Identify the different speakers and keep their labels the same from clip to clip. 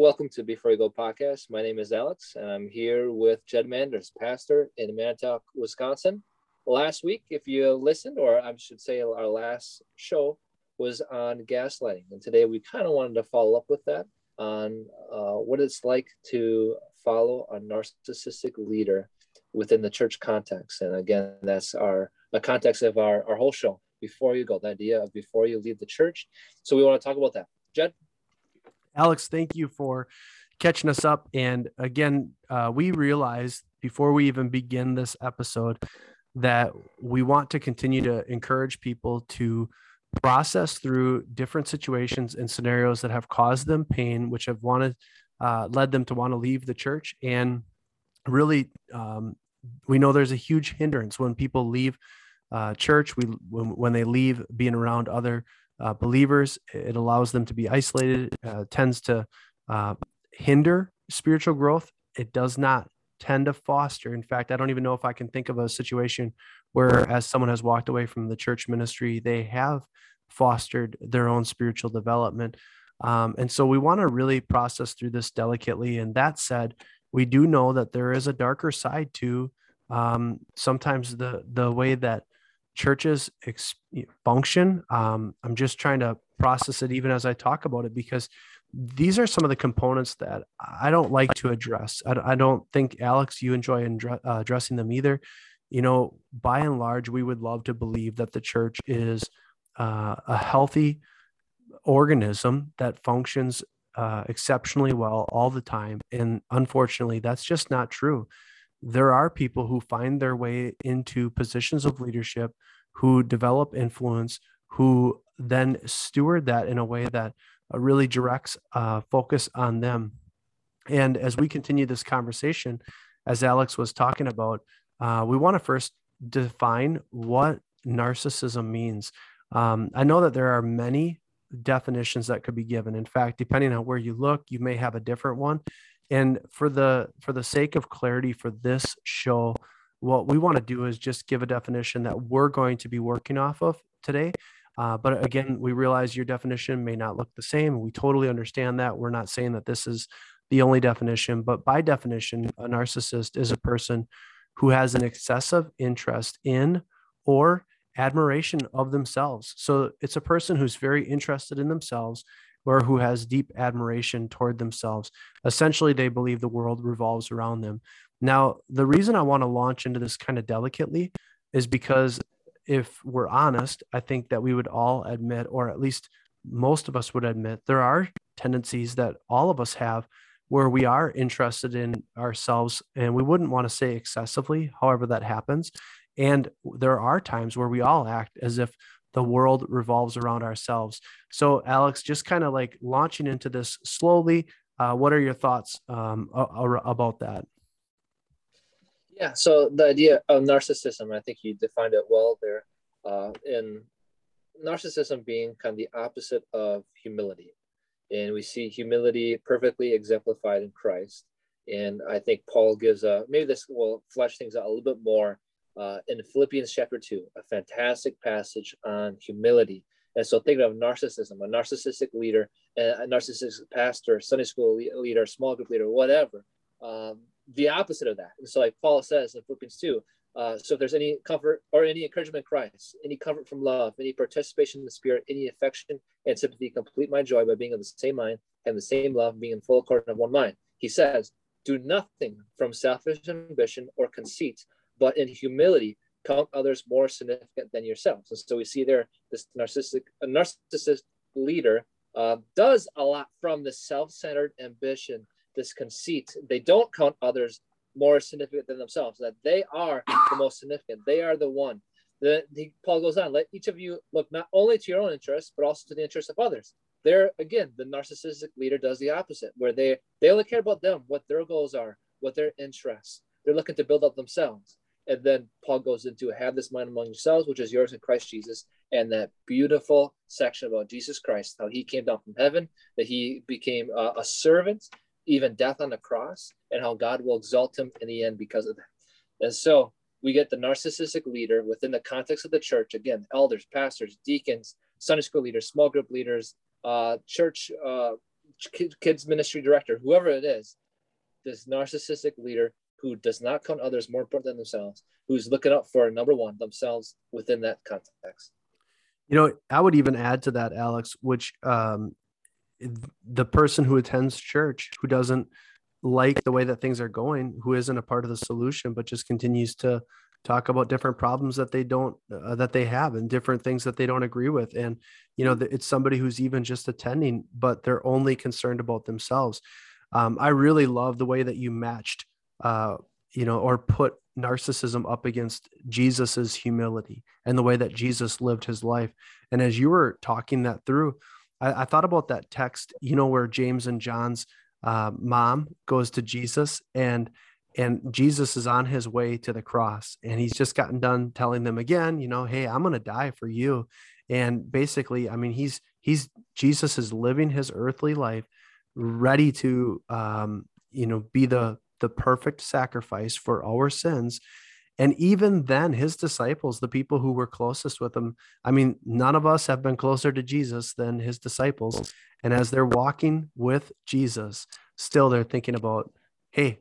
Speaker 1: Welcome to Before You Go podcast. My name is Alex, and I'm here with Jed Manders, pastor in Manitowoc, Wisconsin. Last week, if you listened, or I should say, our last show was on gaslighting, and today we kind of wanted to follow up with that on uh, what it's like to follow a narcissistic leader within the church context. And again, that's our the context of our, our whole show. Before you go, the idea of before you leave the church. So we want to talk about that. Jed.
Speaker 2: Alex, thank you for catching us up. And again, uh, we realized before we even begin this episode that we want to continue to encourage people to process through different situations and scenarios that have caused them pain, which have wanted uh, led them to want to leave the church. And really, um, we know there's a huge hindrance when people leave uh, church. We when, when they leave being around other uh, believers. It allows them to be isolated, uh, tends to uh, hinder spiritual growth. It does not tend to foster. In fact, I don't even know if I can think of a situation where, as someone has walked away from the church ministry, they have fostered their own spiritual development. Um, and so we want to really process through this delicately. And that said, we do know that there is a darker side to um, sometimes the the way that churches ex- function. Um, I'm just trying to process it even as I talk about it because these are some of the components that I don't like to address. I, I don't think, Alex, you enjoy uh, addressing them either. You know, by and large, we would love to believe that the church is uh, a healthy organism that functions uh, exceptionally well all the time. And unfortunately, that's just not true there are people who find their way into positions of leadership, who develop influence, who then steward that in a way that uh, really directs uh, focus on them. And as we continue this conversation, as Alex was talking about, uh, we want to first define what narcissism means. Um, I know that there are many definitions that could be given. In fact, depending on where you look, you may have a different one and for the for the sake of clarity for this show what we want to do is just give a definition that we're going to be working off of today. Uh, but again we realize your definition may not look the same. We totally understand that. We're not saying that this is the only definition but by definition a narcissist is a person who has an excessive interest in or admiration of themselves. So it's a person who's very interested in themselves or who has deep admiration toward themselves. Essentially, they believe the world revolves around them. Now, the reason I want to launch into this kind of delicately is because if we're honest, I think that we would all admit, or at least most of us would admit, there are tendencies that all of us have where we are interested in ourselves and we wouldn't want to say excessively, however, that happens. And there are times where we all act as if the world revolves around ourselves. So, Alex, just kind of like launching into this slowly, uh, what are your thoughts um, about that?
Speaker 1: Yeah, so the idea of narcissism, I think you defined it well there. Uh, in narcissism being kind of the opposite of humility. And we see humility perfectly exemplified in Christ. And I think Paul gives a maybe this will flesh things out a little bit more uh, in Philippians chapter 2, a fantastic passage on humility. And so think of narcissism, a narcissistic leader, a narcissistic pastor, Sunday school leader, small group leader, whatever. Um, the opposite of that. And so like Paul says in Philippians 2, uh, so if there's any comfort or any encouragement in Christ, any comfort from love, any participation in the Spirit, any affection and sympathy, complete my joy by being of the same mind and the same love, being in full accord of one mind. He says, do nothing from selfish ambition or conceit, but in humility, count others more significant than yourselves. And so we see there this narcissistic, narcissist leader uh, does a lot from the self-centered ambition, this conceit. They don't count others more significant than themselves. That they are the most significant. They are the one. The, the Paul goes on. Let each of you look not only to your own interests, but also to the interests of others. There again, the narcissistic leader does the opposite, where they they only care about them, what their goals are, what their interests. They're looking to build up themselves. And then Paul goes into have this mind among yourselves, which is yours in Christ Jesus. And that beautiful section about Jesus Christ, how he came down from heaven, that he became a, a servant, even death on the cross, and how God will exalt him in the end because of that. And so we get the narcissistic leader within the context of the church again, elders, pastors, deacons, Sunday school leaders, small group leaders, uh, church uh, kids ministry director, whoever it is, this narcissistic leader who does not count others more important than themselves, who's looking up for number one themselves within that context.
Speaker 2: You know, I would even add to that, Alex, which um, the person who attends church who doesn't like the way that things are going, who isn't a part of the solution, but just continues to talk about different problems that they don't uh, that they have and different things that they don't agree with and you know it's somebody who's even just attending but they're only concerned about themselves um, i really love the way that you matched uh, you know or put narcissism up against jesus's humility and the way that jesus lived his life and as you were talking that through I, I thought about that text, you know, where James and John's uh, mom goes to Jesus and and Jesus is on his way to the cross and he's just gotten done telling them again, you know, hey, I'm going to die for you. And basically, I mean, he's he's Jesus is living his earthly life ready to um, you know, be the the perfect sacrifice for our sins and even then, his disciples, the people who were closest with him, I mean, none of us have been closer to Jesus than his disciples. And as they're walking with Jesus, still they're thinking about, hey,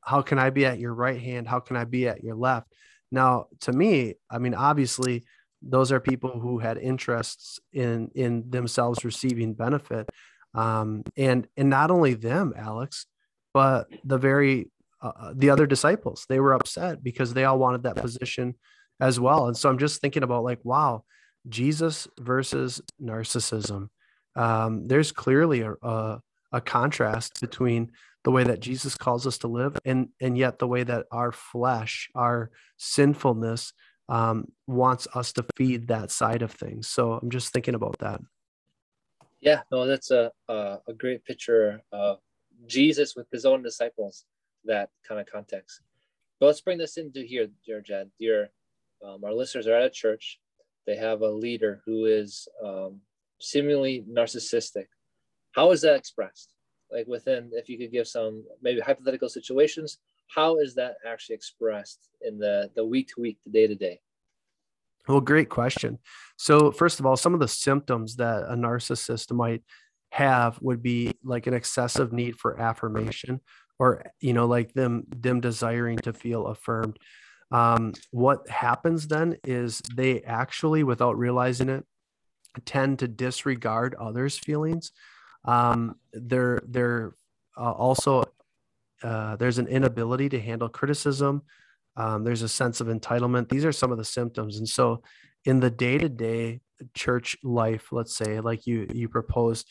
Speaker 2: how can I be at your right hand? How can I be at your left? Now, to me, I mean, obviously, those are people who had interests in in themselves receiving benefit, um, and and not only them, Alex, but the very uh, uh, the other disciples. They were upset because they all wanted that position as well. And so I'm just thinking about like, wow, Jesus versus narcissism. Um, there's clearly a, a, a contrast between the way that Jesus calls us to live and and yet the way that our flesh, our sinfulness, um, wants us to feed that side of things. So I'm just thinking about that.
Speaker 1: Yeah, no, that's a a, a great picture of Jesus with his own disciples that kind of context. But let's bring this into here, dear Jed. Dear, um, our listeners are at a church. They have a leader who is um, seemingly narcissistic. How is that expressed? Like within, if you could give some maybe hypothetical situations, how is that actually expressed in the the week to week, the day to day?
Speaker 2: Well, great question. So, first of all, some of the symptoms that a narcissist might have would be like an excessive need for affirmation or you know like them them desiring to feel affirmed. Um, what happens then is they actually without realizing it tend to disregard others feelings. Um, they're they're uh, also uh, there's an inability to handle criticism. Um, there's a sense of entitlement. These are some of the symptoms. And so in the day-to-day church life let's say like you you proposed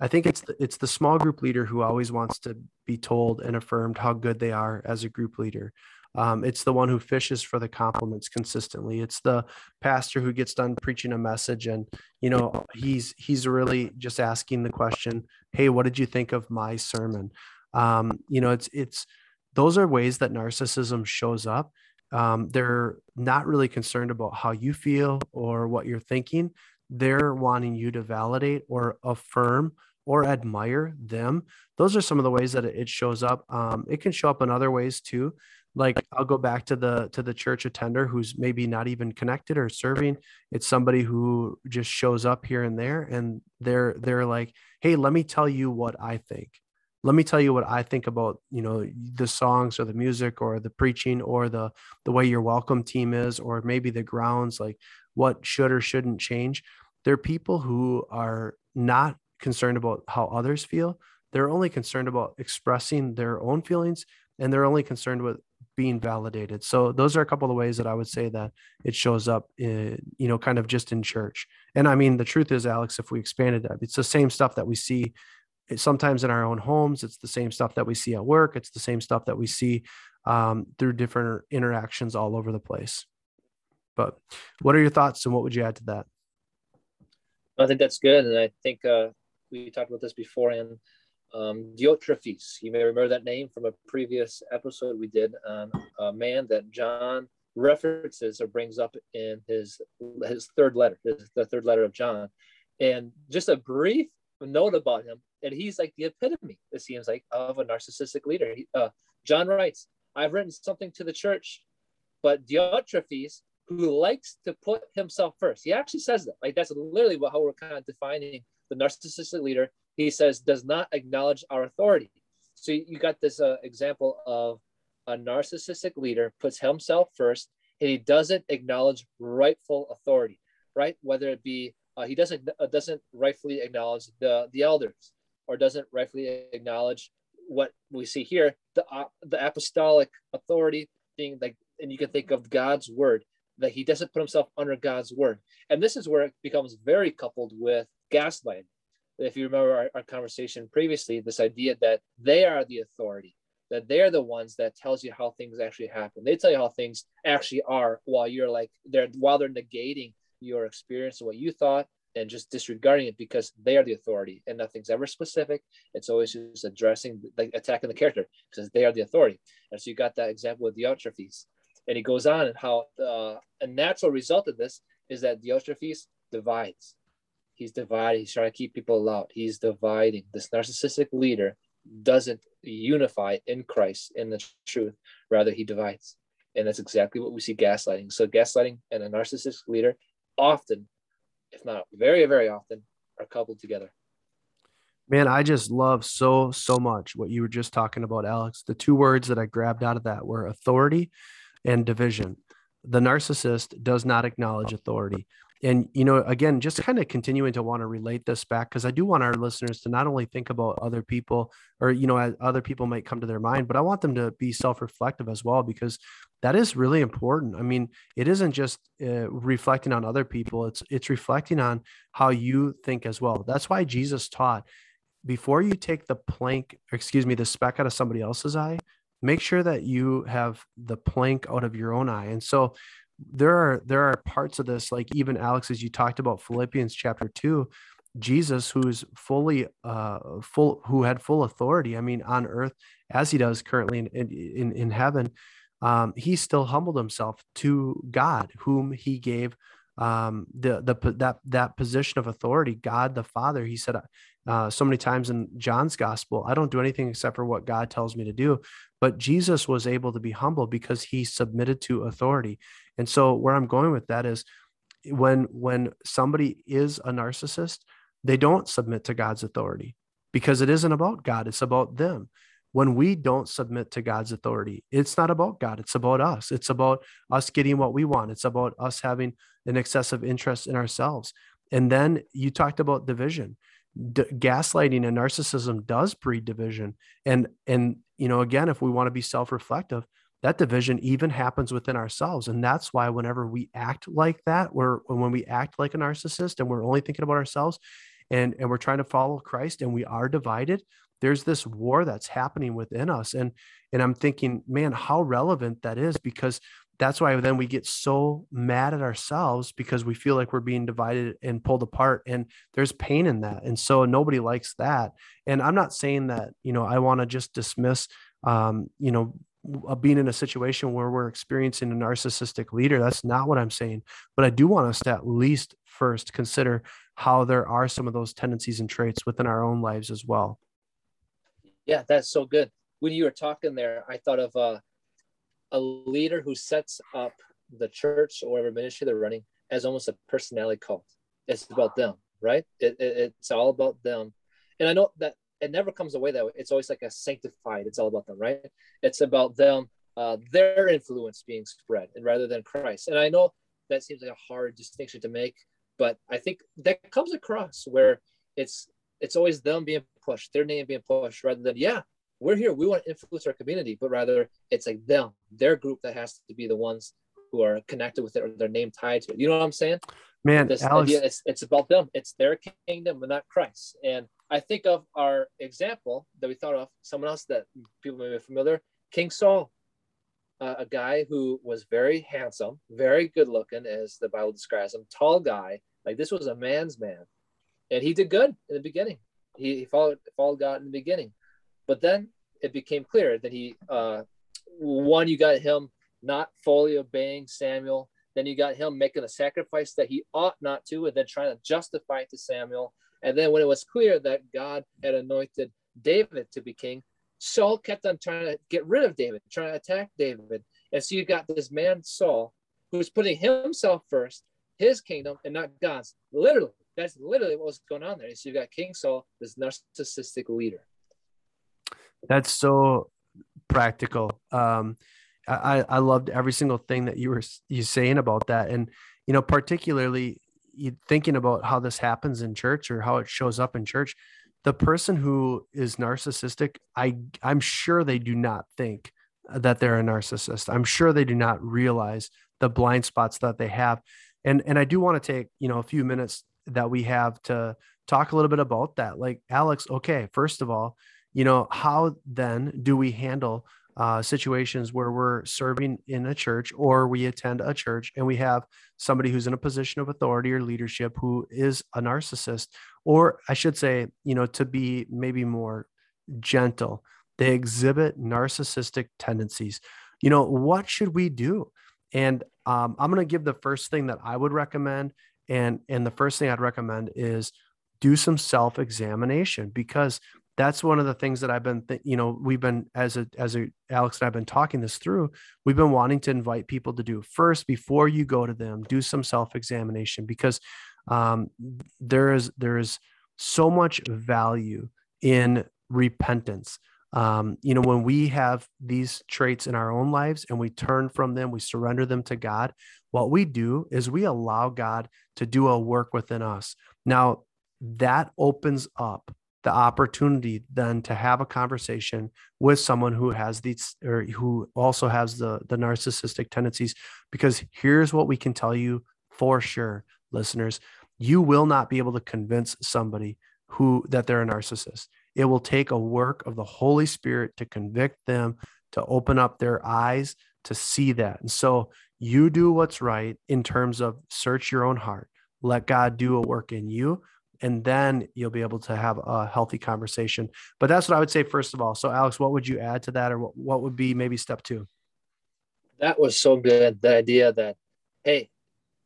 Speaker 2: I think it's the, it's the small group leader who always wants to be told and affirmed how good they are as a group leader. Um, it's the one who fishes for the compliments consistently. It's the pastor who gets done preaching a message and you know he's he's really just asking the question, "Hey, what did you think of my sermon?" Um, you know, it's it's those are ways that narcissism shows up. Um, they're not really concerned about how you feel or what you're thinking. They're wanting you to validate or affirm or admire them. Those are some of the ways that it shows up. Um, it can show up in other ways too. Like I'll go back to the to the church attender who's maybe not even connected or serving. It's somebody who just shows up here and there, and they're they're like, "Hey, let me tell you what I think. Let me tell you what I think about you know the songs or the music or the preaching or the the way your welcome team is or maybe the grounds. Like what should or shouldn't change." They're people who are not concerned about how others feel. They're only concerned about expressing their own feelings and they're only concerned with being validated. So those are a couple of ways that I would say that it shows up in, you know, kind of just in church. And I mean, the truth is, Alex, if we expanded that, it's the same stuff that we see sometimes in our own homes. It's the same stuff that we see at work. It's the same stuff that we see um, through different interactions all over the place. But what are your thoughts and what would you add to that?
Speaker 1: I think that's good. And I think uh, we talked about this before in um, Diotrephes. You may remember that name from a previous episode we did on a man that John references or brings up in his his third letter, his, the third letter of John. And just a brief note about him, and he's like the epitome, it seems like, of a narcissistic leader. He, uh, John writes, I've written something to the church, but Diotrephes, who likes to put himself first, he actually says that. Like that's literally what, how we're kind of defining the narcissistic leader he says, does not acknowledge our authority. So you got this uh, example of a narcissistic leader puts himself first and he doesn't acknowledge rightful authority, right? Whether it be uh, he doesn't uh, doesn't rightfully acknowledge the the elders or doesn't rightfully acknowledge what we see here the uh, the apostolic authority being like and you can think of God's word that he doesn't put himself under God's word and this is where it becomes very coupled with gaslighting if you remember our, our conversation previously this idea that they are the authority that they're the ones that tells you how things actually happen they tell you how things actually are while you're like they're while they're negating your experience of what you thought and just disregarding it because they are the authority and nothing's ever specific. It's always just addressing, like attacking the character because they are the authority. And so you got that example with the Diotrephes. And he goes on and how uh, a natural result of this is that Diotrephes divides. He's dividing. He's trying to keep people out. He's dividing. This narcissistic leader doesn't unify in Christ in the truth. Rather, he divides. And that's exactly what we see gaslighting. So gaslighting and a narcissistic leader often, if not very, very often, are coupled together.
Speaker 2: Man, I just love so, so much what you were just talking about, Alex. The two words that I grabbed out of that were authority and division. The narcissist does not acknowledge authority. And you know again just kind of continuing to want to relate this back because i do want our listeners to not only think about other people or you know other people might come to their mind but i want them to be self-reflective as well because that is really important. I mean it isn't just uh, reflecting on other people it's it's reflecting on how you think as well. That's why jesus taught before you take the plank excuse me the speck out of somebody else's eye make sure that you have the plank out of your own eye. And so there are there are parts of this like even alex as you talked about philippians chapter 2 jesus who's fully uh full who had full authority i mean on earth as he does currently in in, in heaven um he still humbled himself to god whom he gave um the the that that position of authority god the father. He said uh, so many times in john's gospel i don't do anything except for what god tells me to do but jesus was able to be humble because he submitted to authority and so where I'm going with that is when when somebody is a narcissist, they don't submit to God's authority because it isn't about God, it's about them. When we don't submit to God's authority, it's not about God, it's about us. It's about us getting what we want. It's about us having an excessive interest in ourselves. And then you talked about division. D- gaslighting and narcissism does breed division. And and you know, again, if we want to be self-reflective, that division even happens within ourselves and that's why whenever we act like that we're when we act like a narcissist and we're only thinking about ourselves and and we're trying to follow christ and we are divided there's this war that's happening within us and and i'm thinking man how relevant that is because that's why then we get so mad at ourselves because we feel like we're being divided and pulled apart and there's pain in that and so nobody likes that and i'm not saying that you know i want to just dismiss um, you know uh, being in a situation where we're experiencing a narcissistic leader. That's not what I'm saying. But I do want us to at least first consider how there are some of those tendencies and traits within our own lives as well.
Speaker 1: Yeah, that's so good. When you were talking there, I thought of uh, a leader who sets up the church or whatever ministry they're running as almost a personality cult. It's about them, right? It, it, it's all about them. And I know that it never comes away that way. It's always like a sanctified. It's all about them, right? It's about them, uh, their influence being spread, and rather than Christ. And I know that seems like a hard distinction to make, but I think that comes across where it's it's always them being pushed, their name being pushed, rather than yeah, we're here, we want to influence our community, but rather it's like them, their group that has to be the ones who are connected with it or their name tied to it. You know what I'm saying?
Speaker 2: Man,
Speaker 1: this
Speaker 2: Alex,
Speaker 1: idea it's, it's about them. It's their kingdom, but not Christ. And I think of our example that we thought of, someone else that people may be familiar, King Saul, uh, a guy who was very handsome, very good looking, as the Bible describes him, tall guy. Like this was a man's man, and he did good in the beginning. He, he followed followed God in the beginning, but then it became clear that he uh, one you got him not fully obeying Samuel. Then you got him making a sacrifice that he ought not to, and then trying to justify it to Samuel. And then when it was clear that God had anointed David to be king, Saul kept on trying to get rid of David, trying to attack David. And so you got this man, Saul, who's putting himself first, his kingdom, and not God's. Literally, that's literally what was going on there. So you've got King Saul, this narcissistic leader.
Speaker 2: That's so practical. Um, I, I loved every single thing that you were you saying about that, and you know, particularly you thinking about how this happens in church or how it shows up in church. The person who is narcissistic, I I'm sure they do not think that they're a narcissist. I'm sure they do not realize the blind spots that they have. And and I do want to take, you know, a few minutes that we have to talk a little bit about that. Like Alex, okay, first of all, you know, how then do we handle uh, situations where we're serving in a church or we attend a church and we have somebody who's in a position of authority or leadership who is a narcissist, or I should say, you know, to be maybe more gentle, they exhibit narcissistic tendencies. You know, what should we do? And um, I'm going to give the first thing that I would recommend. And, and the first thing I'd recommend is do some self examination because that's one of the things that I've been, th- you know, we've been as a as a Alex and I've been talking this through. We've been wanting to invite people to do first before you go to them, do some self examination because um, there is there is so much value in repentance. Um, you know, when we have these traits in our own lives and we turn from them, we surrender them to God. What we do is we allow God to do a work within us. Now that opens up the opportunity then to have a conversation with someone who has these or who also has the the narcissistic tendencies because here's what we can tell you for sure listeners. You will not be able to convince somebody who that they're a narcissist. It will take a work of the holy spirit to convict them to open up their eyes to see that. And so you do what's right in terms of search your own heart. Let god do a work in you and then you'll be able to have a healthy conversation. But that's what I would say first of all. So, Alex, what would you add to that, or what, what would be maybe step two?
Speaker 1: That was so good. The idea that, hey,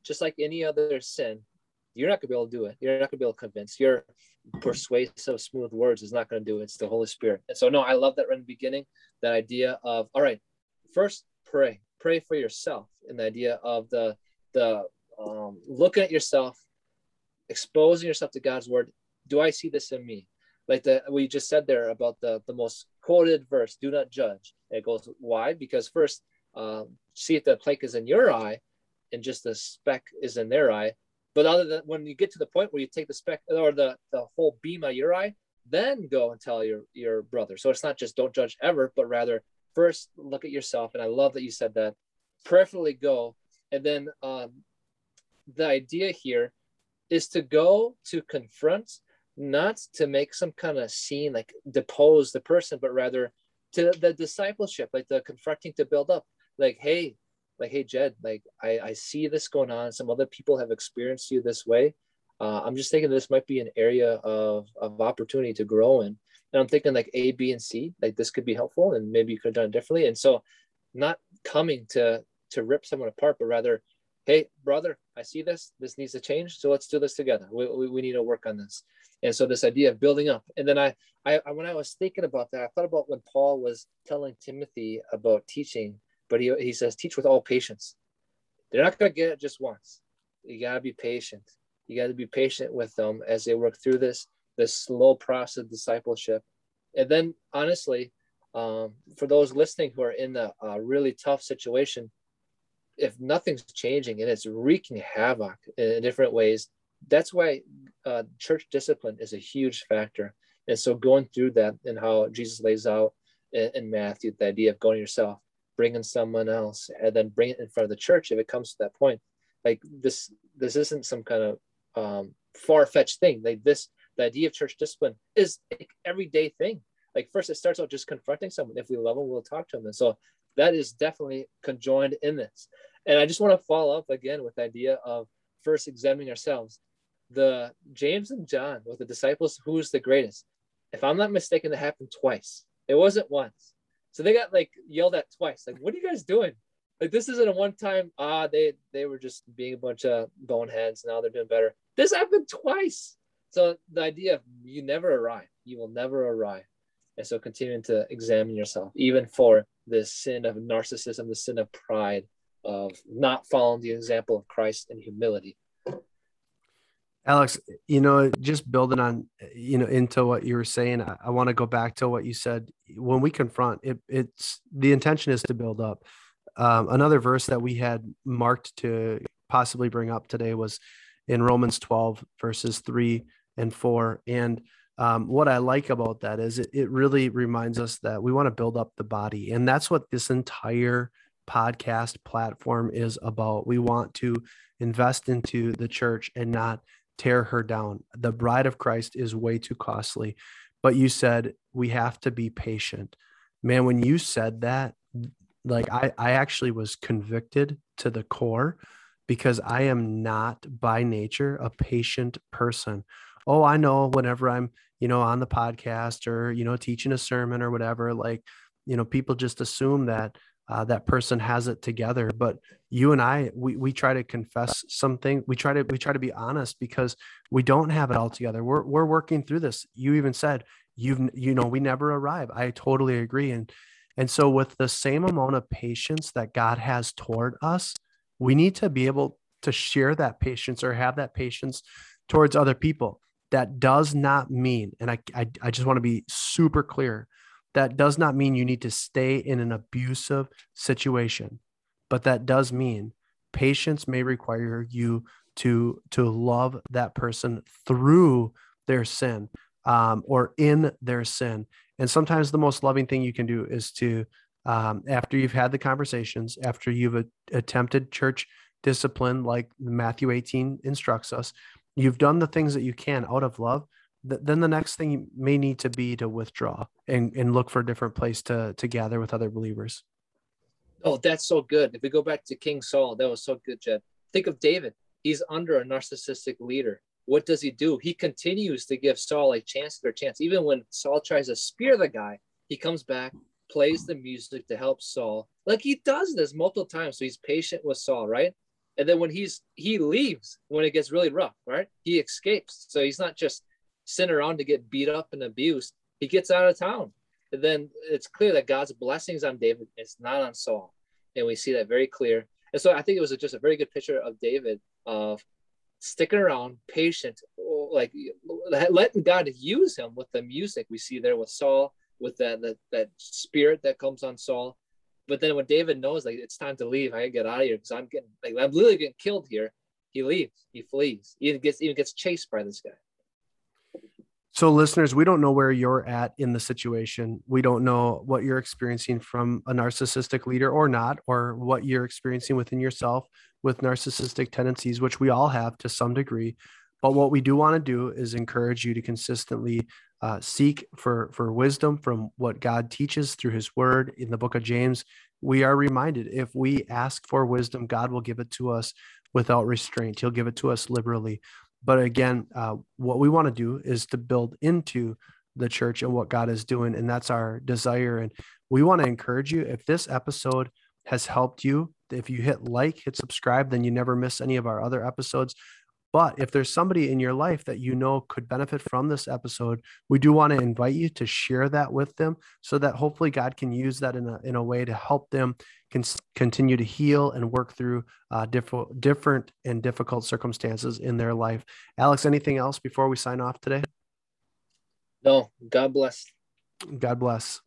Speaker 1: just like any other sin, you're not gonna be able to do it. You're not gonna be able to convince. Your persuasive, smooth words is not gonna do it. It's the Holy Spirit. And so, no, I love that right in the beginning. That idea of, all right, first pray, pray for yourself, and the idea of the the um, looking at yourself exposing yourself to God's word. Do I see this in me? Like the we just said there about the the most quoted verse, "Do not judge." It goes why? Because first, um, see if the plank is in your eye, and just the speck is in their eye. But other than when you get to the point where you take the speck or the the whole beam of your eye, then go and tell your your brother. So it's not just don't judge ever, but rather first look at yourself. And I love that you said that. Prayerfully go, and then um, the idea here is to go to confront, not to make some kind of scene, like depose the person, but rather to the discipleship, like the confronting to build up. Like, hey, like, hey, Jed, like I, I see this going on. Some other people have experienced you this way. Uh, I'm just thinking this might be an area of, of opportunity to grow in. And I'm thinking like A, B, and C, like this could be helpful and maybe you could have done differently. And so not coming to to rip someone apart, but rather hey brother i see this. This needs to change. So let's do this together. We, we, we need to work on this. And so this idea of building up. And then I, I when i was thinking about that i thought about when paul was telling timothy about teaching but he, he says teach with all patience. They're not going to get it just once. You got to be patient. You got to be patient with them as they work through this this slow process of discipleship. And then honestly um, for those listening who are in a, a really tough situation if nothing's changing and it's wreaking havoc in different ways, that's why uh, church discipline is a huge factor. And so going through that and how Jesus lays out in, in Matthew, the idea of going yourself, bringing someone else, and then bring it in front of the church if it comes to that point. Like this, this isn't some kind of um, far-fetched thing. Like this, the idea of church discipline is everyday thing. Like first, it starts out just confronting someone. If we love them, we'll talk to them. And so that is definitely conjoined in this. And I just want to follow up again with the idea of first examining ourselves. The James and John with the disciples, who's the greatest? If I'm not mistaken, that happened twice. It wasn't once. So they got like yelled at twice. Like, what are you guys doing? Like this isn't a one time, ah, they they were just being a bunch of boneheads. Now they're doing better. This happened twice. So the idea of you never arrive, you will never arrive. And so continuing to examine yourself, even for the sin of narcissism, the sin of pride, of not following the example of Christ in humility.
Speaker 2: Alex, you know, just building on, you know, into what you were saying, I, I want to go back to what you said. When we confront it, it's the intention is to build up. Um, another verse that we had marked to possibly bring up today was in Romans 12, verses three and four. And um, what I like about that is it, it really reminds us that we want to build up the body. And that's what this entire podcast platform is about. We want to invest into the church and not tear her down. The bride of Christ is way too costly. But you said we have to be patient. Man, when you said that, like I, I actually was convicted to the core because I am not by nature a patient person. Oh, I know whenever I'm, you know, on the podcast or, you know, teaching a sermon or whatever, like, you know, people just assume that uh, that person has it together. But you and i we, we try to confess something we try to we try to be honest because we don't have it all together. We're, we're working through this. You even said you've you know we never arrive. I totally agree and and so with the same amount of patience that god has toward us we need to be able to share that patience or have that patience towards other people that does not mean and i i, I just want to be super clear that does not mean you need to stay in an abusive situation, but that does mean patience may require you to to love that person through their sin um, or in their sin. And sometimes the most loving thing you can do is to, um, after you've had the conversations, after you've a, attempted church discipline, like Matthew 18 instructs us, you've done the things that you can out of love th- then the next thing may need to be to withdraw and, and look for a different place to to gather with other believers.
Speaker 1: Oh, that's so good. If we go back to King Saul, that was so good, Jed. Think of David. He's under a narcissistic leader. What does he do? He continues to give Saul a chance after chance. Even when Saul tries to spear the guy, he comes back, plays the music to help Saul. Like he does this multiple times. So he's patient with Saul, right? And then when he's he leaves when it gets really rough, right? He escapes. So he's not just sent around to get beat up and abused, he gets out of town. And then it's clear that God's blessings on David is not on Saul. And we see that very clear. And so I think it was just a very good picture of David of sticking around, patient, like letting God use him with the music we see there with Saul, with that that, that spirit that comes on Saul. But then when David knows like it's time to leave, I get out of here because I'm getting like I'm literally getting killed here. He leaves, he flees, he even gets even gets chased by this guy.
Speaker 2: So, listeners, we don't know where you're at in the situation. We don't know what you're experiencing from a narcissistic leader or not, or what you're experiencing within yourself with narcissistic tendencies, which we all have to some degree. But what we do want to do is encourage you to consistently uh, seek for, for wisdom from what God teaches through his word in the book of James. We are reminded if we ask for wisdom, God will give it to us without restraint. He'll give it to us liberally. But again, uh, what we want to do is to build into the church and what God is doing. And that's our desire. And we want to encourage you if this episode has helped you, if you hit like, hit subscribe, then you never miss any of our other episodes. But if there's somebody in your life that you know could benefit from this episode, we do want to invite you to share that with them so that hopefully God can use that in a, in a way to help them can continue to heal and work through uh, diff- different and difficult circumstances in their life. Alex, anything else before we sign off today?
Speaker 1: No, God bless.
Speaker 2: God bless.